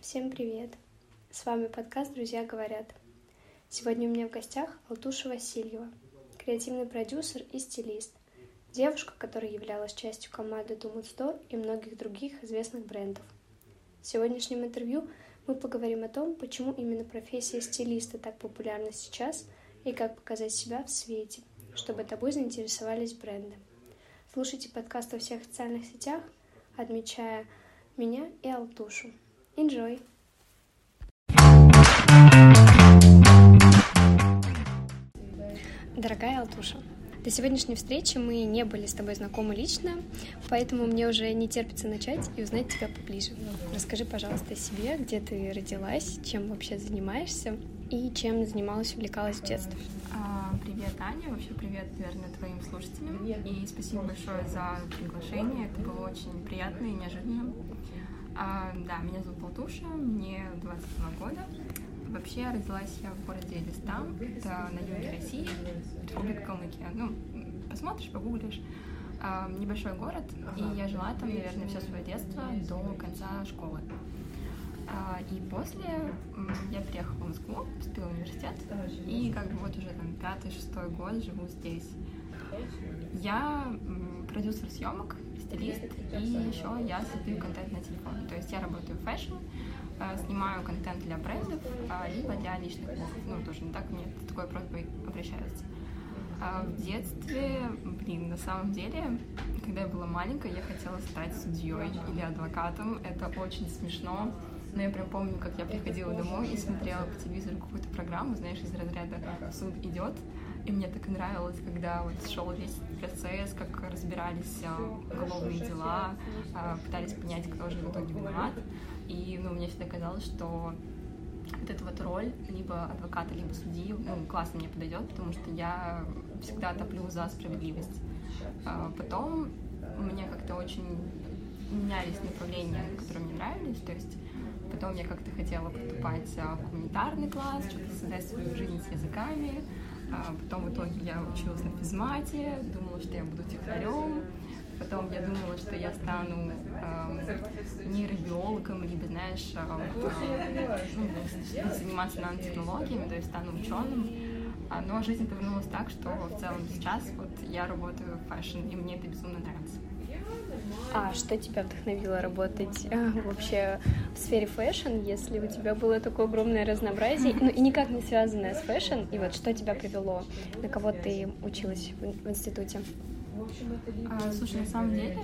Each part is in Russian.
Всем привет! С вами подкаст «Друзья говорят». Сегодня у меня в гостях Алтуша Васильева, креативный продюсер и стилист, девушка, которая являлась частью команды Doom Store и многих других известных брендов. В сегодняшнем интервью мы поговорим о том, почему именно профессия стилиста так популярна сейчас и как показать себя в свете, чтобы тобой заинтересовались бренды. Слушайте подкаст во всех социальных сетях, отмечая меня и Алтушу. Enjoy! Дорогая Алтуша, до сегодняшней встречи мы не были с тобой знакомы лично, поэтому мне уже не терпится начать и узнать тебя поближе. Расскажи, пожалуйста, о себе, где ты родилась, чем вообще занимаешься и чем занималась, увлекалась в детстве. А, привет, Аня. Вообще привет, наверное, твоим слушателям. И спасибо большое за приглашение. Это было очень приятно и неожиданно. А, да, меня зовут Алтуша, мне 22 года. Вообще родилась я в городе Элистан, это на юге России, Республика Калмыкия. Ну, посмотришь, погуглишь. А, небольшой город, и я жила там, наверное, все свое детство до конца школы. А, и после я приехала в Москву, поступила в университет, и как бы вот уже там пятый-шестой год живу здесь. Я продюсер съемок, стилист, и еще я создаю контент на телефон. То есть я работаю в fashion, э, снимаю контент для брендов, а, либо для личных блогов. Ну, тоже не так ко мне с такой просьбой обращаются. А в детстве, блин, на самом деле, когда я была маленькая, я хотела стать судьей или адвокатом. Это очень смешно. Но я прям помню, как я приходила домой и смотрела по телевизору какую-то программу, знаешь, из разряда «Суд идет», и мне так нравилось, когда вот шел весь процесс, как разбирались а, уголовные дела, а, пытались понять, кто же в итоге виноват. И ну, мне всегда казалось, что вот эта вот роль либо адвоката, либо судьи, ну, классно мне подойдет, потому что я всегда топлю за справедливость. А потом мне как-то очень менялись направления, которые мне нравились, то есть потом я как-то хотела поступать в гуманитарный класс, что-то связать свою жизнь с языками, а потом в итоге я училась на физмате, думала, что я буду технарем. Потом я думала, что я стану э, нейробиологом, либо, знаешь, э, ну, заниматься нанотехнологиями, то есть стану ученым. Но жизнь повернулась так, что в целом сейчас вот я работаю в fashion, и мне это безумно нравится. А что тебя вдохновило работать э, вообще в сфере fashion, если у тебя было такое огромное разнообразие, ну и никак не связанное с fashion, и вот что тебя привело, на кого ты училась в, институте? А, слушай, на самом деле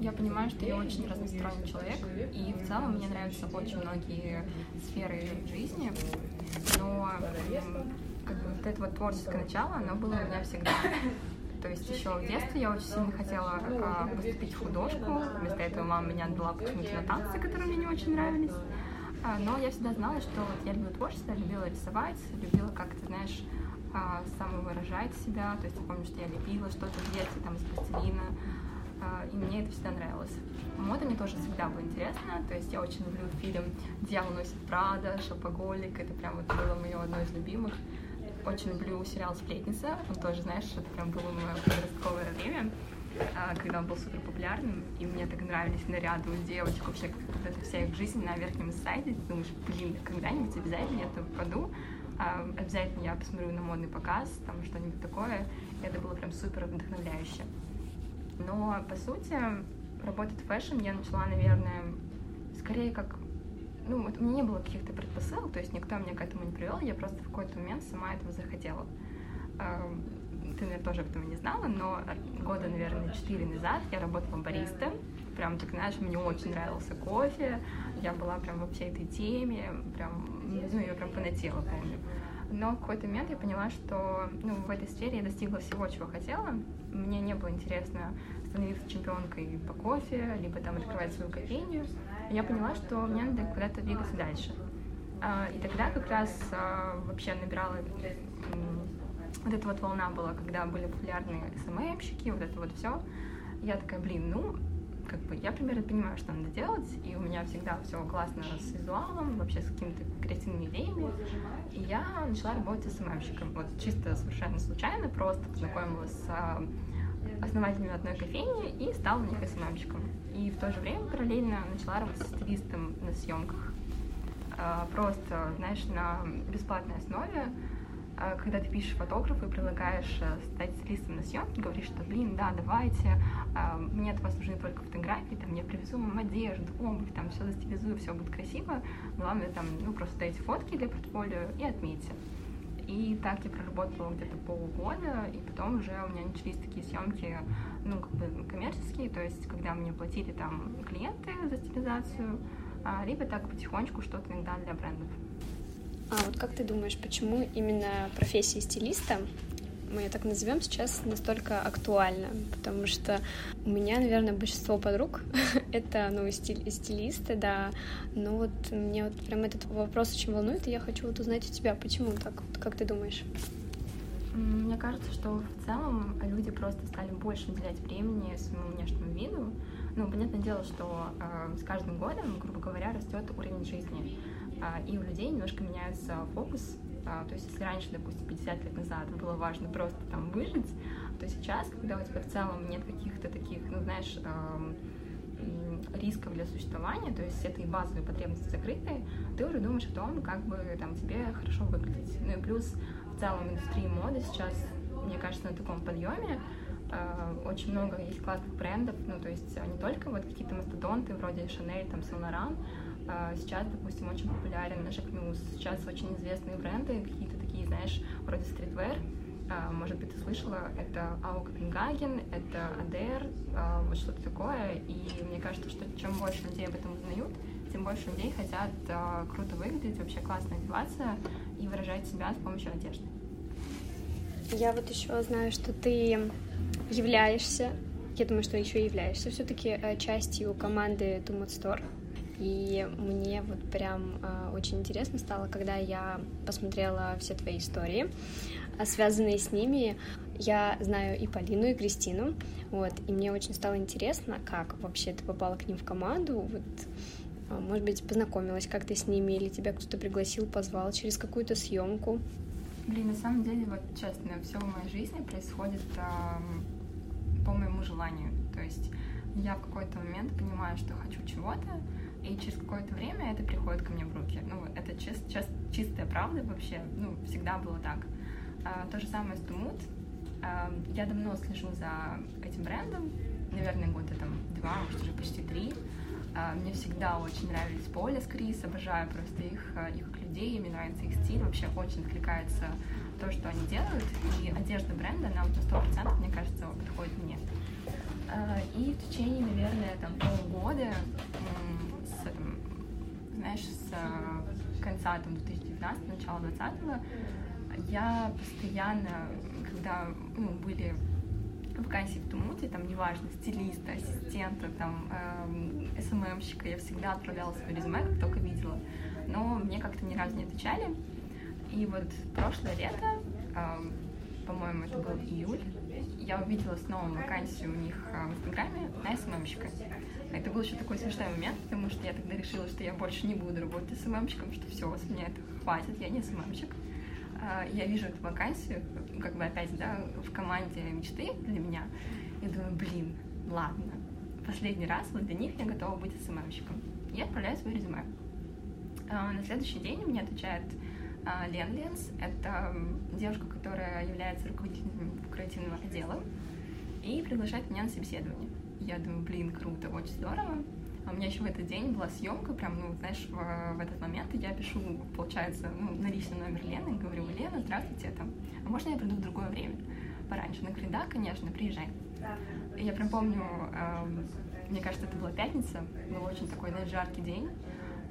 я понимаю, что я очень разносторонний человек, и в целом мне нравятся очень многие сферы жизни, но как бы вот это вот творческое начало, оно было у меня всегда. То есть еще в детстве я очень сильно хотела а, поступить в художку. Вместо этого мама меня отдала почему-то на танцы, которые мне не очень нравились. А, но я всегда знала, что вот я люблю творчество, любила рисовать, любила как-то, знаешь, а, самовыражать себя. То есть я помню, что я лепила что-то в детстве там из пластилина. И мне это всегда нравилось. Мода мне тоже всегда была интересна, то есть я очень люблю фильм «Дьявол носит Прада», «Шопоголик», это прям вот было мое одно из любимых очень люблю сериал «Сплетница». Он тоже, знаешь, это прям было мое подростковое время, а, когда он был супер популярным, и мне так нравились наряды у девочек, вообще вот эта вся их жизнь на Верхнем Ист-Сайде. Ты думаешь, блин, когда-нибудь обязательно я туда попаду, а, обязательно я посмотрю на модный показ, там что-нибудь такое. И это было прям супер вдохновляюще. Но, по сути, работать в fashion я начала, наверное, скорее как ну, вот у меня не было каких-то предпосылок, то есть никто меня к этому не привел, я просто в какой-то момент сама этого захотела. Ты, наверное, тоже об этом не знала, но года, наверное, четыре назад я работала бариста, прям, так знаешь, мне очень нравился кофе, я была прям во всей этой теме, прям, ну, я прям понатела, помню. Но в какой-то момент я поняла, что ну, в этой сфере я достигла всего, чего хотела. Мне не было интересно становиться чемпионкой по кофе, либо там открывать свою кофейню я поняла, что мне надо куда-то двигаться дальше. А, и тогда как раз а, вообще набирала вот эта вот волна была, когда были популярны СММщики, вот это вот все. Я такая, блин, ну, как бы я примерно понимаю, что надо делать, и у меня всегда все классно с визуалом, вообще с какими-то креативными идеями. И я начала работать с СММщиком, вот чисто совершенно случайно, просто познакомилась с основателями одной кофейни и стала СММщиком. И в то же время параллельно начала работать стилистом на съемках. а, просто, знаешь, на бесплатной основе, а, когда ты пишешь фотографу и предлагаешь э, стать стилистом на съемке, говоришь, что, блин, да, давайте, а, мне от вас нужны только фотографии, там, я привезу вам одежду, обувь, там, все застилизую, все будет красиво, главное, там, ну, просто дайте фотки для портфолио и отметьте. И так я проработала где-то полгода, и потом уже у меня начались такие съемки, ну, как бы коммерческие, то есть, когда мне платили там клиенты за стилизацию, а, либо так потихонечку что-то иногда для брендов. А вот как ты думаешь, почему именно профессия стилиста мы ее так назовем, сейчас настолько актуальна, потому что у меня, наверное, большинство подруг это, ну, стиль, стилисты, да, но вот мне вот прям этот вопрос очень волнует, и я хочу вот узнать у тебя, почему так, как ты думаешь? Мне кажется, что в целом люди просто стали больше уделять времени своему внешнему виду. Ну, понятное дело, что э, с каждым годом, грубо говоря, растет уровень жизни. Э, и у людей немножко меняется фокус а, то есть если раньше, допустим, 50 лет назад было важно просто там выжить, то сейчас, когда у тебя в целом нет каких-то таких, ну знаешь, рисков для существования, то есть все твои базовые потребности закрыты, ты уже думаешь о том, как бы там тебе хорошо выглядеть. Ну и плюс в целом индустрии моды сейчас, мне кажется, на таком подъеме, а, очень много есть классных брендов, ну, то есть не только вот какие-то мастодонты вроде Chanel, там, а, сейчас, допустим, очень популярен Muse. Сейчас очень известные бренды, какие-то такие, знаешь, вроде стритвер. А, может быть, ты слышала, это Ау Копенгаген, это Адер, а, вот что-то такое. И мне кажется, что чем больше людей об этом узнают, тем больше людей хотят круто выглядеть, вообще классно одеваться и выражать себя с помощью одежды. Я вот еще знаю, что ты являешься, я думаю, что еще являешься все-таки э, частью команды Tumot Store. И мне вот прям э, очень интересно стало, когда я посмотрела все твои истории, а связанные с ними. Я знаю и Полину, и Кристину, вот, и мне очень стало интересно, как вообще ты попала к ним в команду, вот, а, может быть, познакомилась как-то с ними, или тебя кто-то пригласил, позвал через какую-то съемку. Блин, на самом деле, вот честно, все в моей жизни происходит э, по моему желанию. То есть я в какой-то момент понимаю, что хочу чего-то, и через какое-то время это приходит ко мне в руки. Ну, это чист, чист, чистая правда вообще, ну, всегда было так. А, то же самое с Тумут. А, я давно слежу за этим брендом, наверное, года там два, может, уже почти три. А, мне всегда очень нравились Поля с Крис, обожаю просто их, а, их людей, мне нравится их стиль, вообще очень откликается то, что они делают, и одежда бренда, она вот на сто процентов, мне кажется, подходит мне. А, и в течение, наверное, там полгода знаешь, с э, конца там, 2019, начала 2020 я постоянно, когда ну, были вакансии в Тумуте, там, неважно, стилиста, ассистента, там, э, СММщика, я всегда отправляла свое резюме, как только видела. Но мне как-то ни разу не отвечали. И вот прошлое лето, э, по-моему, это был июль, я увидела снова вакансию у них э, в Инстаграме на СММщика. Это был еще такой смешной момент, потому что я тогда решила, что я больше не буду работать СММщиком, что все, с меня это хватит, я не СММщик. А, я вижу эту вакансию, как бы опять, да, в команде мечты для меня, и думаю, блин, ладно, последний раз вот для них я готова быть СММщиком. Я отправляю свое резюме. А, на следующий день мне отвечает а, Лен Ленс. Это девушка, которая является руководителем креативного отдела и приглашает меня на собеседование. Я думаю, блин, круто, очень здорово. А у меня еще в этот день была съемка, прям, ну, знаешь, в, в этот момент я пишу, получается, ну, на личный номер Лены, говорю, Лена, здравствуйте, там, а можно я приду в другое время? Пораньше. Она да, конечно, приезжай. Я прям помню, э, мне кажется, это была пятница, был очень такой, знаешь, жаркий день.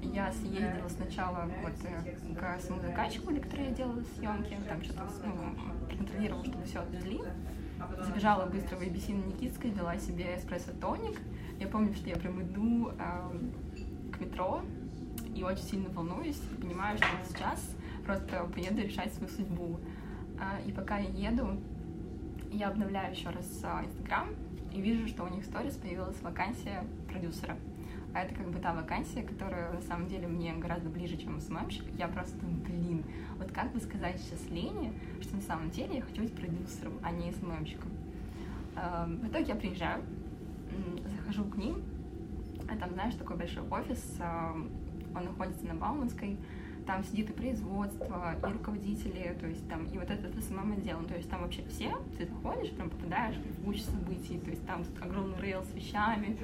Я съездила сначала вот э, к самому заказчику, для которой я делала съемки, там что-то, ну, контролировала, чтобы все отвезли. Забежала быстро в ABC на Никитской, взяла себе эспрессо-тоник. Я помню, что я прям иду э, к метро и очень сильно волнуюсь, и понимаю, что сейчас просто поеду решать свою судьбу. Э, и пока я еду, я обновляю еще раз э, Инстаграм и вижу, что у них в сторис появилась вакансия продюсера. А это как бы та вакансия, которая на самом деле мне гораздо ближе, чем СММщик. Я просто думаю, блин, вот как бы сказать сейчас Лене, что на самом деле я хочу быть продюсером, а не СММщиком. Эм, в итоге я приезжаю, захожу к ним, а там, знаешь, такой большой офис, эм, он находится на Бауманской, там сидит и производство, и руководители, то есть там, и вот это, это самым отделом, то есть там вообще все, ты заходишь, прям попадаешь в кучу событий, то есть там огромный рейл с вещами,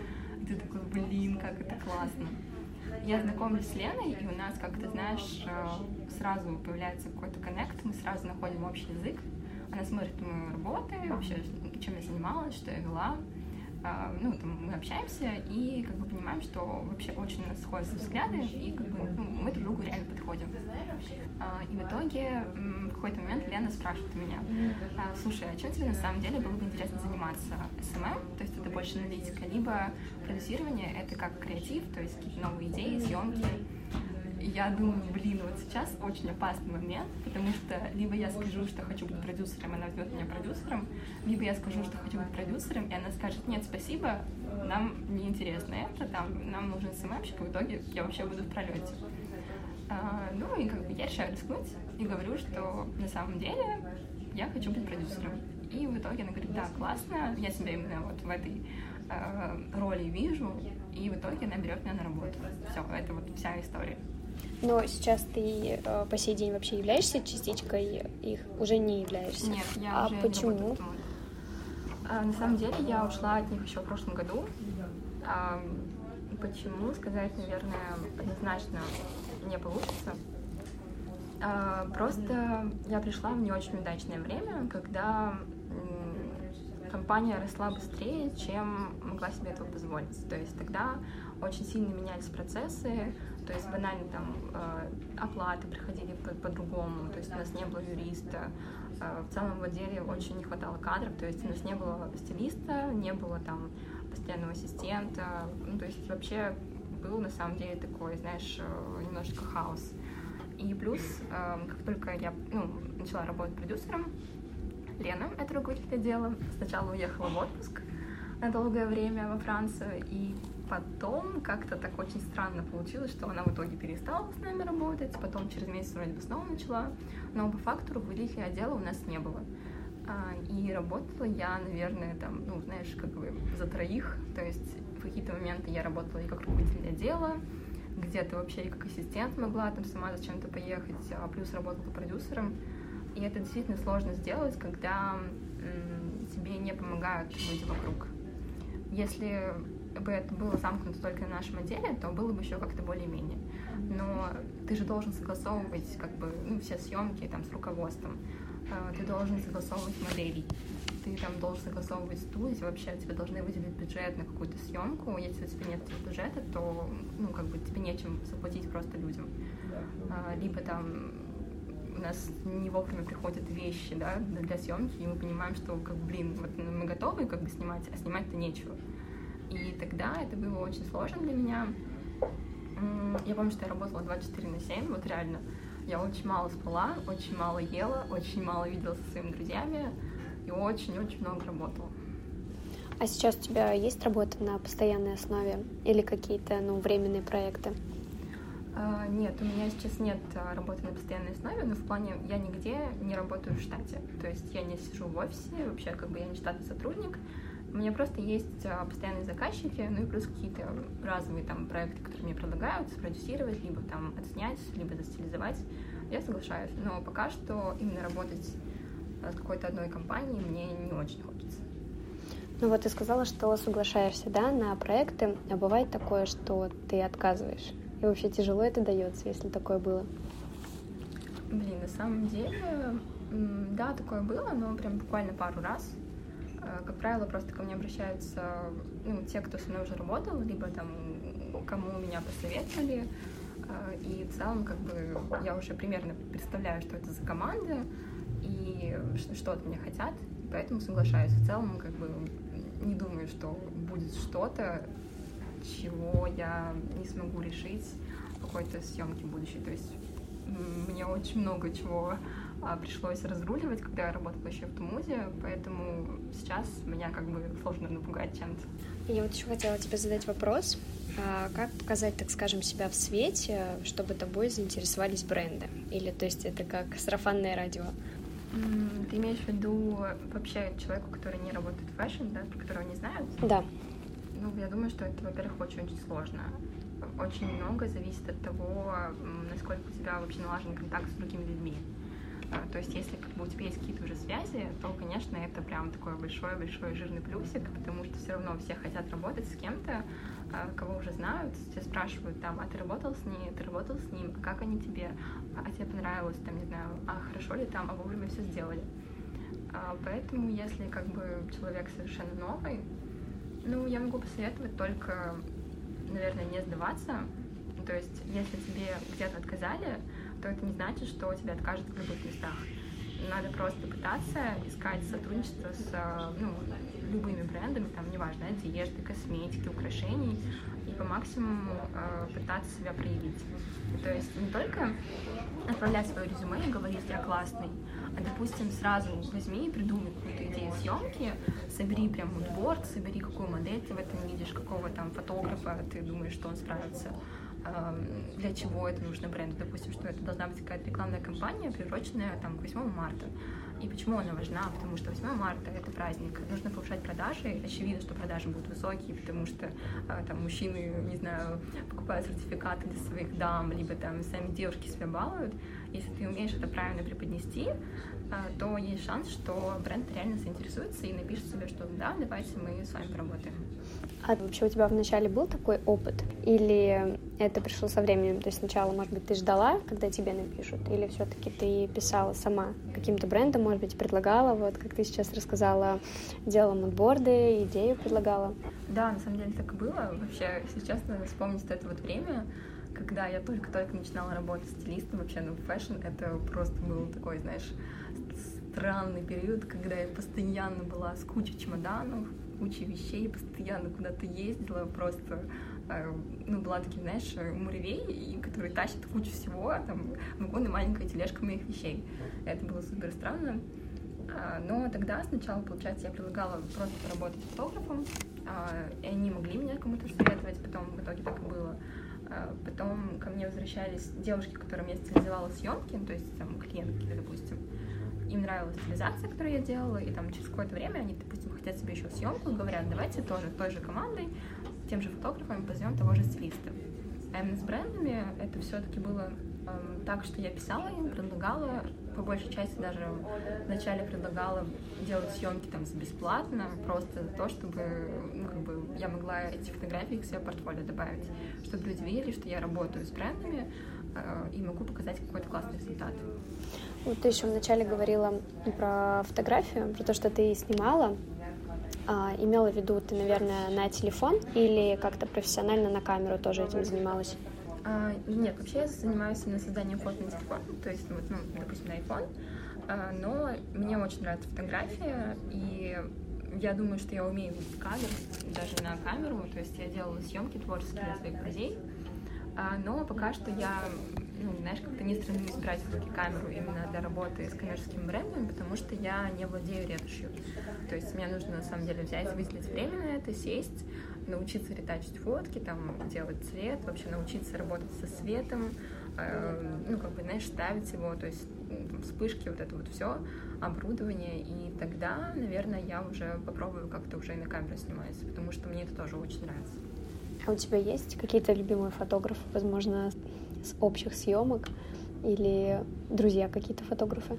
ты такой, блин, как это классно. Я знакомлюсь с Леной, и у нас, как ты знаешь, э, сразу появляется какой-то коннект, мы сразу находим общий язык, она смотрит мою работу, вообще, чем я занималась, что я вела, ну, там, мы общаемся и как бы понимаем, что вообще очень у нас сходятся взгляды, и как бы ну, мы друг другу реально подходим. А, и в итоге в какой-то момент Лена спрашивает меня, «А, слушай, а чем тебе на самом деле было бы интересно заниматься? SMM, то есть это больше аналитика, либо продюсирование, это как креатив, то есть какие-то новые идеи, съемки, я думаю, блин, вот сейчас очень опасный момент, потому что либо я скажу, что хочу быть продюсером, она возьмет меня продюсером, либо я скажу, что хочу быть продюсером, и она скажет, нет, спасибо, нам не интересно это, там, нам нужен СММщик, и в итоге я вообще буду в пролете. А, ну и как бы я решаю рискнуть и говорю, что на самом деле я хочу быть продюсером. И в итоге она говорит, да, классно, я себя именно вот в этой э, роли вижу, и в итоге она берет меня на работу. Все, это вот вся история. Но сейчас ты э, по сей день вообще являешься частичкой их? Уже не являешься? Нет, я а уже почему? не работаю а, На самом деле я ушла от них еще в прошлом году. А, почему, сказать, наверное, однозначно не получится. А, просто я пришла в не очень удачное время, когда компания росла быстрее, чем могла себе этого позволить. То есть тогда очень сильно менялись процессы, то есть банально там э, оплаты приходили по-другому, по то есть у нас не было юриста, э, в целом в отделе очень не хватало кадров, то есть у нас не было стилиста, не было там постоянного ассистента, ну, то есть вообще был на самом деле такой, знаешь, э, немножечко хаос. И плюс, как только я ну, начала работать продюсером, Лена, это руководитель отдела, сначала уехала в отпуск на долгое время во Францию, и потом как-то так очень странно получилось, что она в итоге перестала с нами работать, потом через месяц вроде бы снова начала, но по факту руководителя отдела у нас не было. А, и работала я, наверное, там, ну, знаешь, как бы за троих, то есть в какие-то моменты я работала и как руководитель отдела, где-то вообще и как ассистент могла там сама зачем-то поехать, а плюс работала продюсером. И это действительно сложно сделать, когда тебе не помогают люди вокруг. Если бы это было замкнуто только на нашем отделе, то было бы еще как-то более-менее. Но ты же должен согласовывать как бы ну, все съемки там с руководством. А, ты должен согласовывать моделей. Ты там должен согласовывать студию, вообще тебе должны выделить бюджет на какую-то съемку. Если у тебя нет бюджета, то ну, как бы тебе нечем заплатить просто людям. А, либо там у нас не вовремя приходят вещи, да, для съемки, и мы понимаем, что, как, блин, вот мы готовы, как бы, снимать, а снимать-то нечего. И тогда это было очень сложно для меня. Я помню, что я работала 24 на 7, вот реально. Я очень мало спала, очень мало ела, очень мало виделась со своими друзьями и очень-очень много работала. А сейчас у тебя есть работа на постоянной основе или какие-то ну, временные проекты? А, нет, у меня сейчас нет а, работы на постоянной основе, но в плане я нигде не работаю в штате. То есть я не сижу в офисе, вообще как бы я не штатный сотрудник. У меня просто есть а, постоянные заказчики, ну и плюс какие-то разовые там проекты, которые мне предлагают спродюсировать, либо там отснять, либо застилизовать. Я соглашаюсь, но пока что именно работать с какой-то одной компанией мне не очень хочется. Ну вот ты сказала, что соглашаешься, да, на проекты, а бывает такое, что ты отказываешь. И вообще тяжело это дается, если такое было? Блин, на самом деле, да, такое было, но прям буквально пару раз. Э, как правило, просто ко мне обращаются ну, те, кто со мной уже работал, либо там кому меня посоветовали. Э, и в целом, как бы, я уже примерно представляю, что это за команда и что от меня хотят, поэтому соглашаюсь. В целом, как бы, не думаю, что будет что-то, чего я не смогу решить в какой-то съемке будущей. То есть мне очень много чего пришлось разруливать, когда я работала еще в 2MOOD, поэтому сейчас меня как бы сложно напугать чем-то. Я вот еще хотела тебе задать вопрос. А как показать, так скажем, себя в свете, чтобы тобой заинтересовались бренды? Или, то есть, это как сарафанное радио? Ты имеешь в виду вообще человеку, который не работает в fashion, да, про которого не знают? Да. Ну, я думаю, что это, во-первых, очень-очень сложно. очень много зависит от того, насколько у тебя вообще налажен контакт с другими людьми. А, то есть, если как бы, у тебя есть какие-то уже связи, то, конечно, это прям такой большой-большой жирный плюсик, потому что все равно все хотят работать с кем-то, а, кого уже знают, все спрашивают там, а ты работал с ней, ты работал с ним, а как они тебе, а тебе понравилось, там, не знаю, а хорошо ли там, а вовремя все сделали. А, поэтому, если как бы человек совершенно новый, ну, я могу посоветовать только, наверное, не сдаваться. То есть, если тебе где-то отказали, то это не значит, что тебя откажут в любых местах. Надо просто пытаться искать сотрудничество с ну, любыми брендами, там, неважно, одежды, косметики, украшений, и по максимуму э, пытаться себя проявить. То есть не только отправлять свое резюме и говорить «я классный», а, допустим, сразу возьми и придумай какую-то идею съемки, собери прям мудборд, собери, какую модель ты в этом видишь, какого там фотографа ты думаешь, что он справится, для чего это нужно бренду. Допустим, что это должна быть какая-то рекламная кампания, приуроченная там, к 8 марта. И почему она важна? Потому что 8 марта — это праздник, нужно повышать продажи. Очевидно, что продажи будут высокие, потому что а, там мужчины, не знаю, покупают сертификаты для своих дам, либо там сами девушки себя балуют. Если ты умеешь это правильно преподнести, а, то есть шанс, что бренд реально заинтересуется и напишет себе, что да, давайте мы с вами поработаем. А вообще у тебя вначале был такой опыт? Или это пришло со временем? То есть сначала, может быть, ты ждала, когда тебе напишут? Или все таки ты писала сама каким-то брендом, может быть, предлагала? Вот, как ты сейчас рассказала, делала мудборды, идею предлагала? Да, на самом деле так и было. Вообще, если честно, вспомнить это вот время, когда я только-только начинала работать стилистом, вообще, ну, fashion, это просто был такой, знаешь, странный период, когда я постоянно была с кучей чемоданов, кучей вещей, постоянно куда-то ездила, просто э, ну, была таким, знаешь, муравей, который тащит кучу всего, а там вагон маленькая тележка моих вещей. Это было супер странно. А, но тогда сначала, получается, я предлагала просто поработать фотографом, а, и они могли меня кому-то советовать, потом в итоге так и было. Потом ко мне возвращались девушки, которым я стилизовала съемки, то есть там клиентки, допустим. Им нравилась стилизация, которую я делала, и там через какое-то время они, допустим, хотят себе еще съемку, говорят, давайте тоже той же командой, тем же фотографом позовем того же стилиста. А с брендами это все-таки было эм, так, что я писала им, предлагала, по большей части даже вначале предлагала делать съемки там бесплатно, просто за то, чтобы ну, как бы я могла эти фотографии к себе в портфолио добавить, чтобы люди видели, что я работаю с брендами э, и могу показать какой-то классный результат. Вот ты еще вначале говорила про фотографию, про то, что ты снимала. А, имела в виду ты, наверное, на телефон или как-то профессионально на камеру тоже этим занималась? А, нет, вообще я занимаюсь именно созданием фото на телефон, то есть, вот, ну, допустим, на iPhone. А, но мне очень нравится фотография, и я думаю, что я умею видеть кадр даже на камеру, то есть я делала съемки творческие для своих друзей, а, но пока что я ну, знаешь, как-то не стремлюсь брать в руки камеру именно для работы с коммерческими брендами, потому что я не владею ретушью. То есть мне нужно на самом деле взять, выделить время на это, сесть, научиться ретачить фотки, там, делать цвет, вообще научиться работать со светом, э, ну, как бы, знаешь, ставить его, то есть вспышки, вот это вот все, оборудование, и тогда, наверное, я уже попробую как-то уже и на камеру снимать, потому что мне это тоже очень нравится. А у тебя есть какие-то любимые фотографы, возможно, с общих съемок или друзья какие-то фотографы?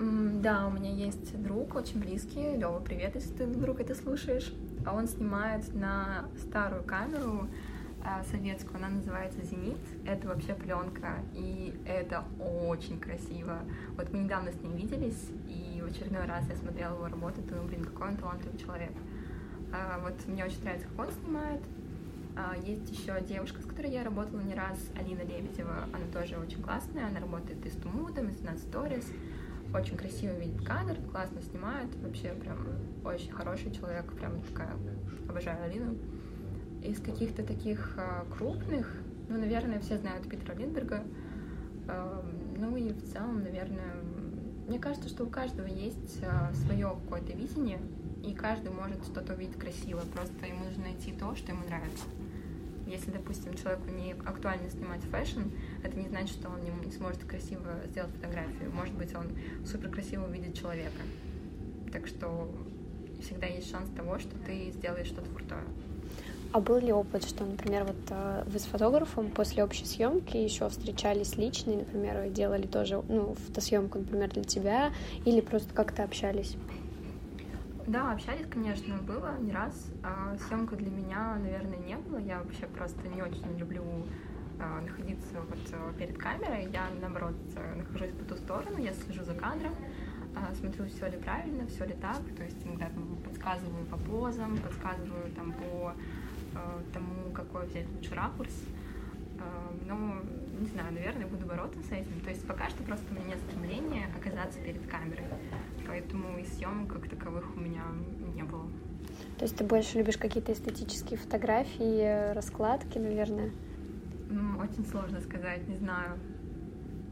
Да, у меня есть друг очень близкий. Лева, привет, если ты вдруг это слушаешь. А он снимает на старую камеру э, советскую, она называется «Зенит». Это вообще пленка, и это очень красиво. Вот мы недавно с ним виделись, и в очередной раз я смотрела его работу, думаю, блин, какой он талантливый человек. А, вот мне очень нравится, как он снимает. А, есть еще девушка, с которой я работала не раз, Алина Лебедева. Она тоже очень классная. Она работает и с Тумудом, и с Stories. Очень красиво видит кадр, классно снимает. Вообще прям очень хороший человек. Прям такая, обожаю Алину. Из каких-то таких а, крупных, ну, наверное, все знают Питера Линдберга. А, ну и в целом, наверное, мне кажется, что у каждого есть свое какое-то видение, и каждый может что-то увидеть красиво. Просто ему нужно найти то, что ему нравится. Если, допустим, человеку не актуально снимать fashion, это не значит, что он не сможет красиво сделать фотографию. Может быть, он супер красиво увидит человека. Так что всегда есть шанс того, что ты сделаешь что-то крутое. А был ли опыт, что, например, вот э, вы с фотографом после общей съемки еще встречались лично, и, например, делали тоже, ну, фотосъемку, например, для тебя, или просто как-то общались? Да, общались, конечно, было не раз. А съемка для меня, наверное, не было. Я вообще просто не очень люблю а, находиться вот а, перед камерой. Я, наоборот, нахожусь по ту сторону, я слежу за кадром, а, смотрю, все ли правильно, все ли так. То есть иногда там подсказываю по позам, подсказываю там по тому, какой взять лучший ракурс. Но, не знаю, наверное, буду бороться с этим. То есть пока что просто у меня нет стремления оказаться перед камерой поэтому и съемок как таковых у меня не было. То есть ты больше любишь какие-то эстетические фотографии, раскладки, наверное? Очень сложно сказать, не знаю.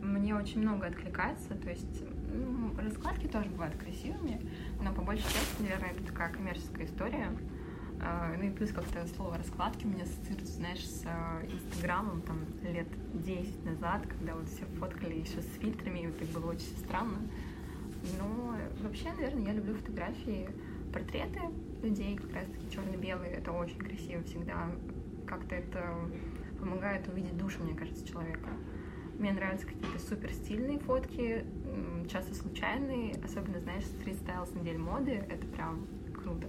Мне очень много откликается, то есть ну, раскладки тоже бывают красивыми, но по большей части, наверное, это такая коммерческая история. А, ну и плюс как-то слово раскладки у меня ассоциируется, знаешь, с а, Инстаграмом там лет 10 назад, когда вот все фоткали еще с фильтрами, и это было очень странно. Но вообще, наверное, я люблю фотографии, портреты людей, как раз таки черно-белые. Это очень красиво всегда. Как-то это помогает увидеть душу, мне кажется, человека. Мне нравятся какие-то супер стильные фотки, часто случайные, особенно, знаешь, стрит-стайл с недель моды, это прям круто.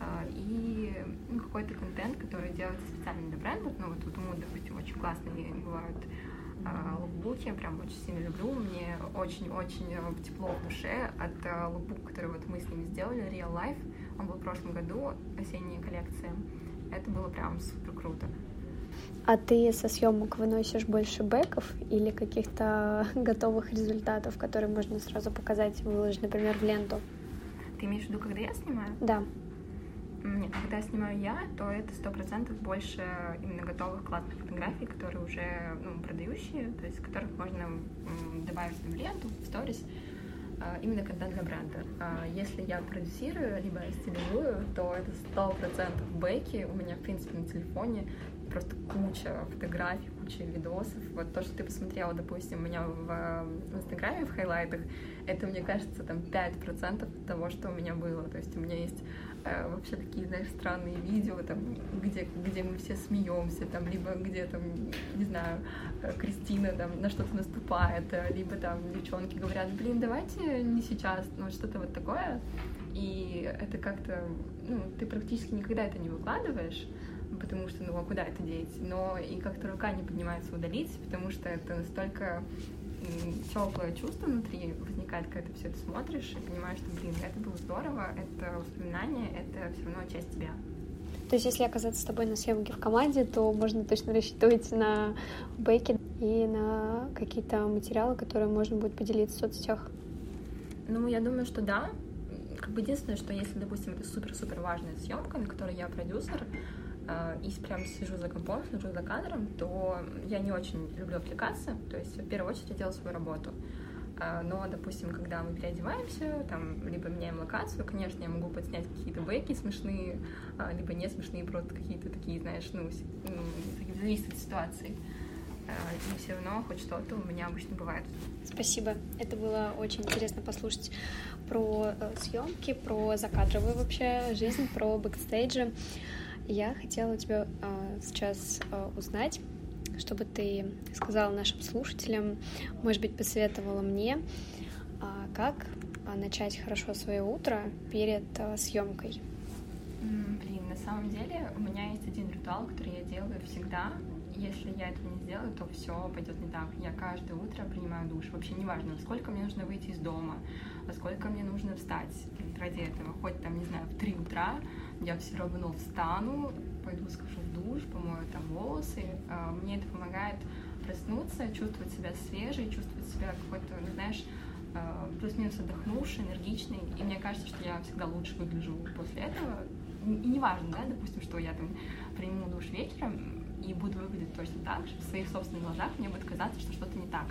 А, и ну, какой-то контент, который делается специально для брендов, ну вот у Mood, допустим, очень классные бывают лукбуки, прям очень сильно люблю. Мне очень-очень э, тепло в душе от э, лукбука, который вот мы с ними сделали, Real Life. Он был в прошлом году, осенняя коллекция. Это было прям супер круто. А ты со съемок выносишь больше бэков или каких-то готовых результатов, которые можно сразу показать и выложить, например, в ленту? Ты имеешь в виду, когда я снимаю? Да. Нет, когда снимаю я, то это сто процентов больше именно готовых классных фотографий, которые уже ну, продающие, то есть которых можно добавить в ленту, в сторис, а, именно контент для бренда. А если я продюсирую, либо стилизую, то это сто процентов бэки. У меня, в принципе, на телефоне просто куча фотографий, куча видосов. Вот то, что ты посмотрела, допустим, у меня в Инстаграме, в хайлайтах, это, мне кажется, там 5% того, что у меня было. То есть у меня есть э, вообще такие, знаешь, странные видео, там, где, где мы все смеемся, там, либо где там, не знаю, э, Кристина там на что-то наступает, э, либо там девчонки говорят, блин, давайте не сейчас, ну, что-то вот такое. И это как-то, ну, ты практически никогда это не выкладываешь, потому что, ну, а куда это деть? Но и как-то рука не поднимается удалить, потому что это настолько теплое чувство внутри возникает, когда ты все это смотришь и понимаешь, что, блин, это было здорово, это воспоминание, это все равно часть тебя. То есть, если оказаться с тобой на съемке в команде, то можно точно рассчитывать на бэки и на какие-то материалы, которые можно будет поделиться в соцсетях. Ну, я думаю, что да. Как бы единственное, что если, допустим, это супер-супер важная съемка, на которой я продюсер, и прям сижу за компом, сижу за кадром, то я не очень люблю отвлекаться, то есть в первую очередь я делаю свою работу. А, но, допустим, когда мы переодеваемся, там, либо меняем локацию, конечно, я могу подснять какие-то бэки смешные, а, либо не смешные, просто какие-то такие, знаешь, ну, ну зависит от ситуации. И все равно хоть что-то у меня обычно бывает. Спасибо. Это было очень интересно послушать про э, съемки, про закадровую вообще жизнь, про бэкстейджи. Я хотела у тебя э, сейчас э, узнать, чтобы ты сказала нашим слушателям, может быть, посоветовала мне, э, как начать хорошо свое утро перед э, съемкой. Блин, на самом деле у меня есть один ритуал, который я делаю всегда. Если я этого не сделаю, то все пойдет не так. Я каждое утро принимаю душ. Вообще неважно, сколько мне нужно выйти из дома, сколько мне нужно встать ради этого. Хоть там, не знаю, в 3 утра, я все равно встану, пойду скажу в душ, помою там волосы. А, мне это помогает проснуться, чувствовать себя свежей, чувствовать себя какой-то, ну, знаешь, а, плюс-минус отдохнувший, энергичный. И мне кажется, что я всегда лучше выгляжу после этого. И неважно, да, допустим, что я там приму душ вечером и буду выглядеть точно так же, в своих собственных глазах мне будет казаться, что что-то не так.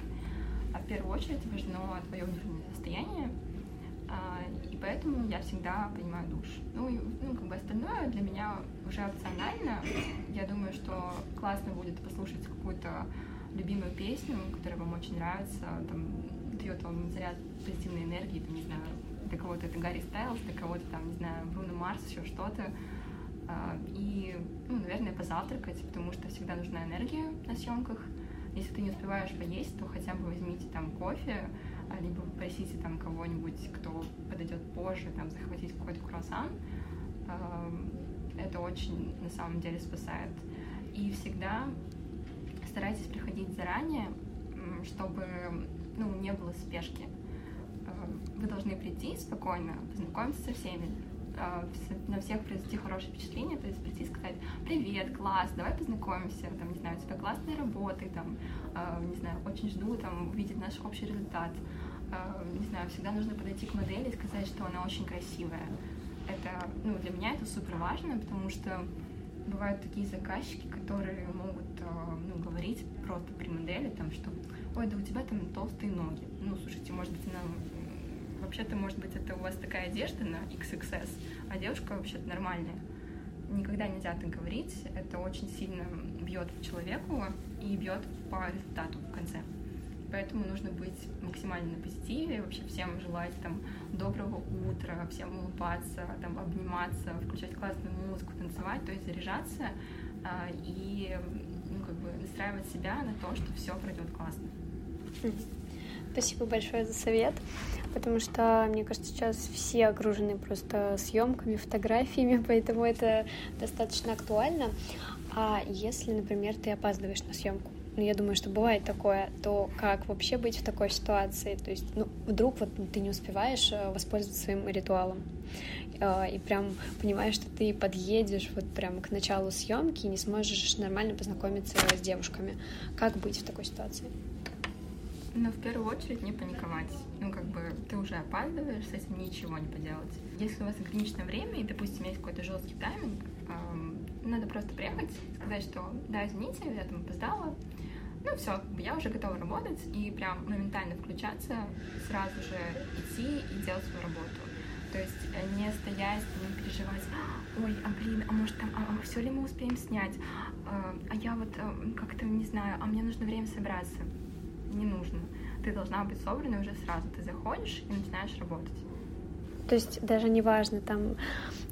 А в первую очередь важно твое внутреннее состояние, а, поэтому я всегда принимаю душ. Ну, и, ну, как бы остальное для меня уже опционально. Я думаю, что классно будет послушать какую-то любимую песню, которая вам очень нравится, там, дает вам заряд позитивной энергии, там, не знаю, для кого-то это Гарри Стайлз, для кого-то там, не знаю, Бруно Марс, еще что-то. А, и, ну, наверное, позавтракать, потому что всегда нужна энергия на съемках. Если ты не успеваешь поесть, то хотя бы возьмите там кофе, либо попросите там кого-нибудь, кто подойдет позже, там захватить какой-то круассан. А, это очень на самом деле спасает. И всегда старайтесь приходить заранее, чтобы ну, не было спешки. Вы должны прийти спокойно, познакомиться со всеми, Э, на всех произвести хорошее впечатление, то есть прийти и сказать «Привет, класс, давай познакомимся, там, не знаю, у тебя классные работы, там, э, не знаю, очень жду там увидеть наш общий результат». Э, не знаю, всегда нужно подойти к модели и сказать, что она очень красивая. Это, ну, для меня это супер важно, потому что бывают такие заказчики, которые могут ну, говорить просто при модели, там, что ой, да у тебя там толстые ноги. Ну, слушайте, может быть, она вообще-то, может быть, это у вас такая одежда на XXS, а девушка вообще-то нормальная. Никогда нельзя так говорить, это очень сильно бьет по человеку и бьет по результату в конце. Поэтому нужно быть максимально на позитиве, вообще всем желать там доброго утра, всем улыбаться, там обниматься, включать классную музыку, танцевать, то есть заряжаться а, и ну, как бы настраивать себя на то, что все пройдет классно. Спасибо большое за совет потому что, мне кажется, сейчас все окружены просто съемками, фотографиями, поэтому это достаточно актуально. А если, например, ты опаздываешь на съемку, ну, я думаю, что бывает такое, то как вообще быть в такой ситуации? То есть, ну, вдруг вот ты не успеваешь э, воспользоваться своим ритуалом, э, и прям понимаешь, что ты подъедешь вот прям к началу съемки и не сможешь нормально познакомиться с девушками. Как быть в такой ситуации? Ну, в первую очередь не паниковать. Ну, как бы ты уже опаздываешь, с этим ничего не поделать. Если у вас ограниченное время, и, допустим, есть какой-то жесткий тайминг, эм, надо просто приехать, сказать, что да, извините, я там опоздала, ну все, я уже готова работать и прям моментально включаться, сразу же идти и делать свою работу. То есть э, не стоять, не переживать, ой, а блин, а может там, а, а все ли мы успеем снять, а, а я вот а, как-то не знаю, а мне нужно время собраться не нужно. Ты должна быть собранной уже сразу. Ты заходишь и начинаешь работать. То есть даже не важно, там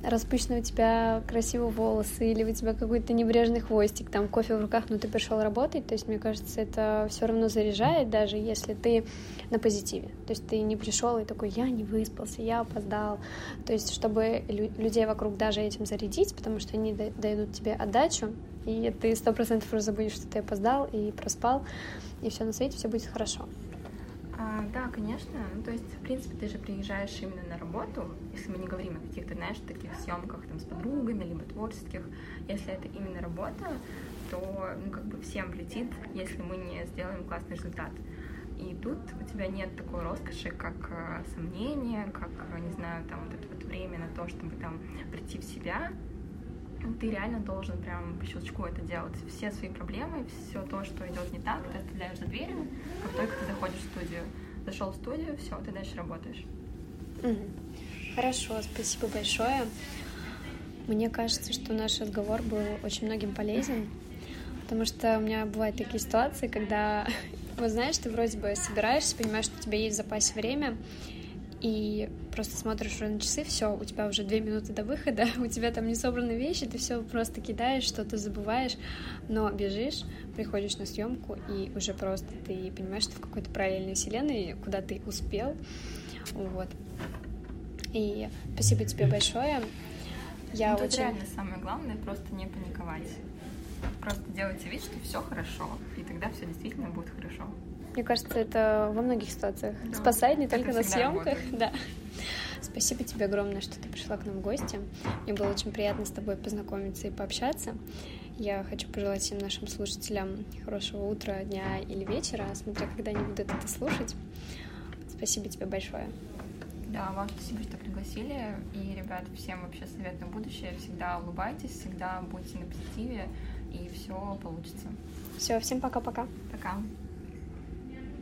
распущены у тебя красивые волосы или у тебя какой-то небрежный хвостик, там кофе в руках, но ты пришел работать. То есть, мне кажется, это все равно заряжает, даже если ты на позитиве. То есть ты не пришел и такой, я не выспался, я опоздал. То есть, чтобы людей вокруг даже этим зарядить, потому что они дают тебе отдачу, и ты сто процентов уже забудешь, что ты опоздал и проспал, и все на свете, все будет хорошо. А, да, конечно. Ну, то есть, в принципе, ты же приезжаешь именно на работу, если мы не говорим о каких-то, знаешь, таких съемках там с подругами, либо творческих. Если это именно работа, то, ну, как бы всем влетит, если мы не сделаем классный результат. И тут у тебя нет такой роскоши, как э, сомнения, как, не знаю, там вот это вот время на то, чтобы там прийти в себя, ты реально должен прям по щелчку это делать. Все свои проблемы, все то, что идет не так, ты оставляешь за дверью, как только ты заходишь в студию. Зашел в студию, все, ты дальше работаешь. Хорошо, спасибо большое. Мне кажется, что наш разговор был очень многим полезен, потому что у меня бывают такие ситуации, когда, вот знаешь, ты вроде бы собираешься, понимаешь, что у тебя есть в запасе время, и просто смотришь уже на часы, все, у тебя уже две минуты до выхода, у тебя там не собраны вещи, ты все просто кидаешь, что-то забываешь, но бежишь, приходишь на съемку, и уже просто ты понимаешь, что в какой-то параллельной вселенной, куда ты успел, вот. И спасибо тебе большое. Я ну, очень... реально самое главное просто не паниковать. Просто делайте вид, что все хорошо, и тогда все действительно будет хорошо. Мне кажется, это во многих ситуациях да. спасает, не только на съемках. Да. Спасибо тебе огромное, что ты пришла к нам в гости. Мне было очень приятно с тобой познакомиться и пообщаться. Я хочу пожелать всем нашим слушателям хорошего утра, дня или вечера, смотря когда они будут это слушать. Спасибо тебе большое. Да, вам спасибо, что пригласили. И, ребят, всем вообще совет на будущее. Всегда улыбайтесь, всегда будьте на позитиве, и все получится. Все, всем пока-пока. Пока. -пока. пока.